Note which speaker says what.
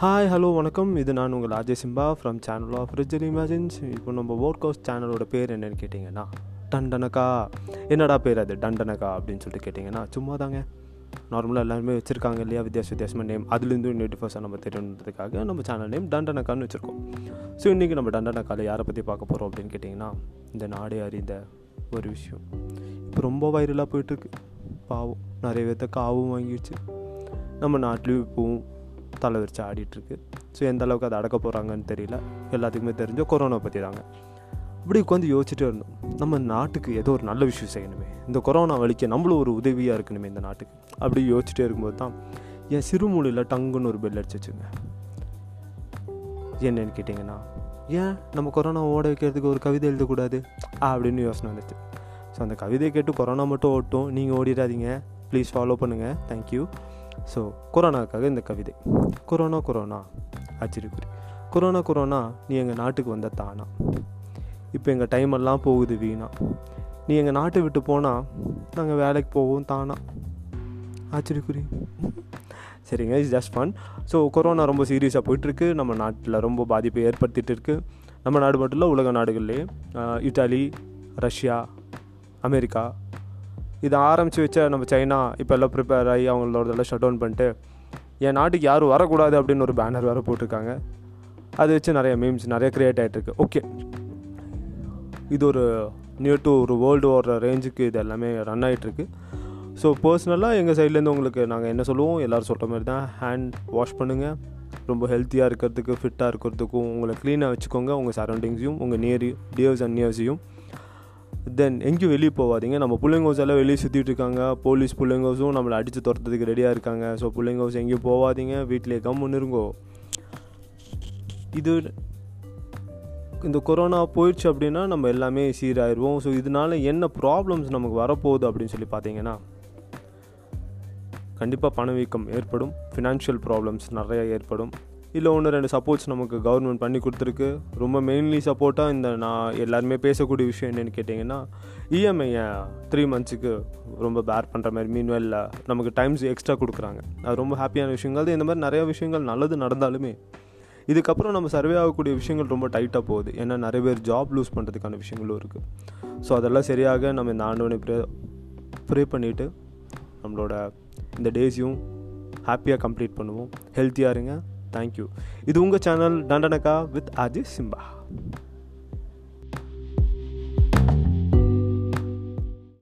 Speaker 1: Hi hello வணக்கம். இது நான் உங்கள் Ajay Simba from channel of ridger இமேஜின்ஸ் இப்போ நம்ம ஒர்க் ஹவுஸ் சேனலோட பேர் என்னென்னு கேட்டிங்கன்னா டண்டனக்கா என்னடா பேர் அது? டண்டனக்கா அப்படின்னு சொல்லிட்டு கேட்டிங்கன்னா சும்மா தாங்க நார்மலாக எல்லாருமே வச்சுருக்காங்க இல்லையா? வித்தியாச வித்தியாசமான நேம் அதுலேருந்து இன்னும் டிஃபர்ஸாக நம்ம தெரியணுன்றதுக்காக நம்ம சேனல் நேம் டண்டனக்கான்னு வச்சுருக்கோம். ஸோ இன்றைக்கி நம்ம டண்டனக்காவில் யாரை பற்றி பார்க்க போகிறோம் அப்படின்னு கேட்டிங்கன்னா இந்த நாடே அறிந்த ஒரு விஷயம். இப்போ ரொம்ப வைரலாக போயிட்டுருக்கு. பாவம். நிறைய பேர்த்த காவும் வாங்கிடுச்சு நம்ம நாட்டிலையும் இப்போவும் தலை விரிச்சு ஆடிட்டுருக்கு. ஸோ எந்த அளவுக்கு அதை அடக்க போகிறாங்கன்னு தெரியல. எல்லாத்துக்குமே தெரிஞ்ச கொரோனா பற்றி தாங்க. இப்படி உட்காந்து யோசிச்சுட்டே இருந்தோம். நம்ம நாட்டுக்கு ஏதோ ஒரு நல்ல விஷயம் செய்யணுமே. இந்த கொரோனா வலிக்க நம்மளும் ஒரு உதவியாக இருக்கணுமே இந்த நாட்டுக்கு. அப்படி யோசிச்சுட்டே இருக்கும்போது தான் என் சிறுமூலையில் டங்குன்னு ஒரு பெல் அடிச்சு வச்சுங்க என்னன்னு கேட்டிங்கன்னா ஏன் நம்ம கொரோனா ஓட வைக்கிறதுக்கு ஒரு கவிதை எழுதக்கூடாது? அப்படின்னு யோசனை வந்துச்சு. ஸோ அந்த கவிதையை கேட்டு கொரோனா மட்டும் ஓட்டும். நீங்கள் ஓடிடாதீங்க. ப்ளீஸ் ஃபாலோ பண்ணுங்கள் தேங்க்யூ ஸோ கொரோனாக்காக இந்த கவிதை. கொரோனா கொரோனா ஆச்சரியக்குறி. கொரோனா கொரோனா நீ எங்கள் நாட்டுக்கு வந்த தானா? இப்போ எங்கள் டைம் எல்லாம் போகுது வீணா. நீ எங்கள் நாட்டை விட்டு போனால் நாங்கள் வேலைக்கு போவோம் தானா? ஆச்சரியக்குறி. சரிங்க it's just fun so corona ரொம்ப சீரியஸாக போயிட்டுருக்கு. நம்ம நாட்டில் ரொம்ப பாதிப்பை ஏற்படுத்திட்டு இருக்கு நம்ம நாடு மட்டும் இல்லை உலக நாடுகள்லேயே இட்டாலி ரஷ்யா அமெரிக்கா இதை ஆரம்பித்து வச்ச நம்ம சைனா இப்போ எல்லாம் ப்ரிப்பேர் ஆகி அவங்களோடதெல்லாம் ஷட் டவுன் பண்ணிட்டு என் நாட்டுக்கு யாரும் வரக்கூடாது அப்படின்னு ஒரு பேனர் வேறு போட்டிருக்காங்க. அதை வச்சு நிறைய மீம்ஸ் நிறைய க்ரியேட் ஆகிட்டுருக்கு ஓகே இது ஒரு நியர் டு ஒரு வேர்ல்டு ஓடுற ரேஞ்சுக்கு இது எல்லாமே ரன் ஆகிட்டுருக்கு ஸோ பர்சனலாக எங்கள் சைட்லேருந்து உங்களுக்கு நாங்கள் என்ன சொல்லுவோம்? எல்லோரும் சொல்கிற மாதிரி தான் ஹேண்ட் வாஷ் பண்ணுங்கள் ரொம்ப ஹெல்த்தியாக இருக்கிறதுக்கு ஃபிட்டாக இருக்கிறதுக்கும் உங்களை க்ளீனாக வச்சுக்கோங்க. உங்கள் சரௌண்டிங்ஸையும் உங்கள் நியர் டியர்ஸ் அண்ட் நியர்ஸையும் தென் எங்கேயும் வெளியே போகாதீங்க நம்ம பிள்ளைங்கோஸ் எல்லாம் வெளியே சுற்றிட்டு இருக்காங்க. போலீஸ் பிள்ளைங்கோஸும் நம்மளை அடித்து துரத்துறதுக்கு ரெடியாக இருக்காங்க. ஸோ பிள்ளைங்கோஸ் எங்கேயும் போகாதீங்க வீட்டிலே கம்முன்னு இருங்கோ இது இந்த கொரோனா போயிடுச்சு அப்படின்னா நம்ம எல்லாமே சீராயிடுவோம் ஸோ இதனால என்ன ப்ராப்ளம்ஸ் நமக்கு வரப்போகுது அப்படின்னு சொல்லி பார்த்தீங்கன்னா கண்டிப்பாக பணவீக்கம் ஏற்படும். ஃபினான்ஷியல் ப்ராப்ளம்ஸ் நிறைய ஏற்படும். இல்லை ஒன்று ரெண்டு சப்போர்ட்ஸ் நமக்கு கவர்மெண்ட் பண்ணி கொடுத்துருக்கு. ரொம்ப மெயின்லி சப்போர்ட்டாக இந்த நான் எல்லாருமே பேசக்கூடிய விஷயம் என்னென்னு கேட்டிங்கன்னா இஎம்ஐயை த்ரீ மந்த்ஸுக்கு ரொம்ப பேர் பண்ணுற மாதிரி மீன்வெல்ல நமக்கு டைம்ஸ் எக்ஸ்ட்ரா கொடுக்குறாங்க. அது ரொம்ப ஹாப்பியான விஷயங்கள். இந்த மாதிரி நிறைய விஷயங்கள் நல்லது நடந்தாலுமே இதுக்கப்புறம் நம்ம சர்வே ஆகக்கூடிய விஷயங்கள் ரொம்ப டைட்டாக போகுது. ஏன்னா நிறைய பேர் ஜாப் லூஸ் பண்ணுறதுக்கான விஷயங்களும் இருக்குது ஸோ அதெல்லாம் சரியாக நம்ம இந்த ஆண்டவனை ப்ரே ப்ரே பண்ணிவிட்டு நம்மளோட இந்த டேஸையும் ஹாப்பியாக கம்ப்ளீட் பண்ணுவோம். ஹெல்த்தியாக இருங்க. தேங்க்யூ இது உங்கள் சேனல் டண்டனக்கா வித் அஜய் சிம்பா